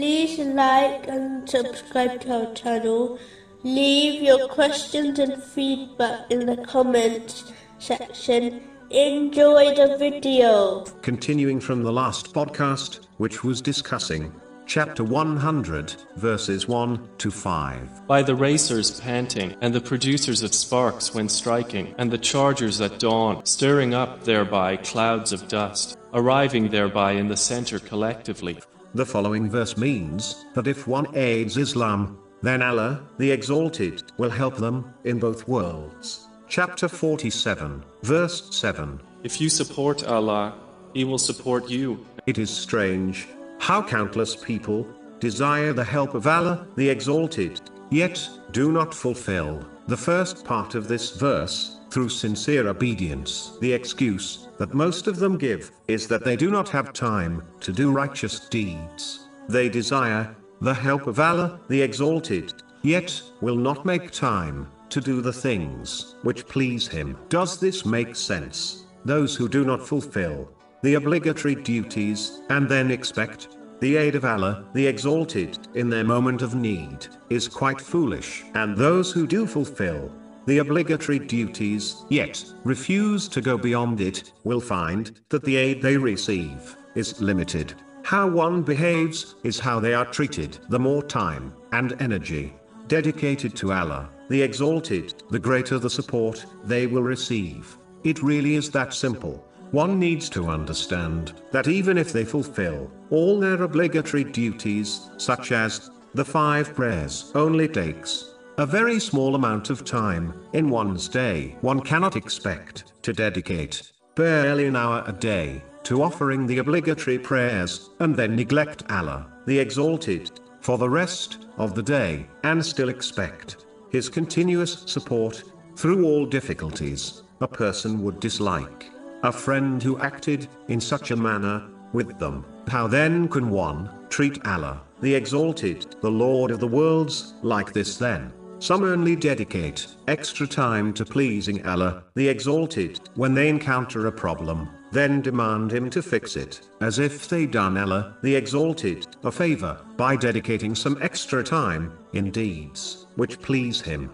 like and subscribe to our channel. Leave your questions and feedback in the comments section. Enjoy the video. Continuing from the last podcast, which was discussing chapter 100, verses 1 to 5. By the racers panting, and the producers of sparks when striking, and the chargers at dawn, stirring up thereby clouds of dust, arriving thereby in the center collectively. The following verse means that if one aids Islam, then Allah, the Exalted, will help them in both worlds. Chapter 47, verse 7. If you support Allah, He will support you. It is strange how countless people desire the help of Allah, the Exalted, yet do not fulfill the first part of this verse through sincere obedience. The excuse that most of them give is that they do not have time to do righteous deeds. They desire the help of Allah, the Exalted, yet will not make time to do the things which please Him. Does this make sense? Those who do not fulfill the obligatory duties and then expect the aid of Allah, the Exalted, in their moment of need, is quite foolish. And those who do fulfill the obligatory duties, yet refuse to go beyond it, will find that the aid they receive is limited. How one behaves is how they are treated. The more time and energy dedicated to Allah, the Exalted, the greater the support they will receive. It really is that simple. One needs to understand that even if they fulfill all their obligatory duties, such as the five prayers, only takes a very small amount of time in one's day. One cannot expect to dedicate barely an hour a day to offering the obligatory prayers and then neglect Allah, the Exalted, for the rest of the day and still expect his continuous support through all difficulties a person would dislike a friend who acted in such a manner with them. How then can one treat Allah, the Exalted, the Lord of the worlds, like this then? Some only dedicate extra time to pleasing Allah, the Exalted, when they encounter a problem, then demand Him to fix it, as if they done Allah, the Exalted, a favor, by dedicating some extra time, in deeds, which please Him.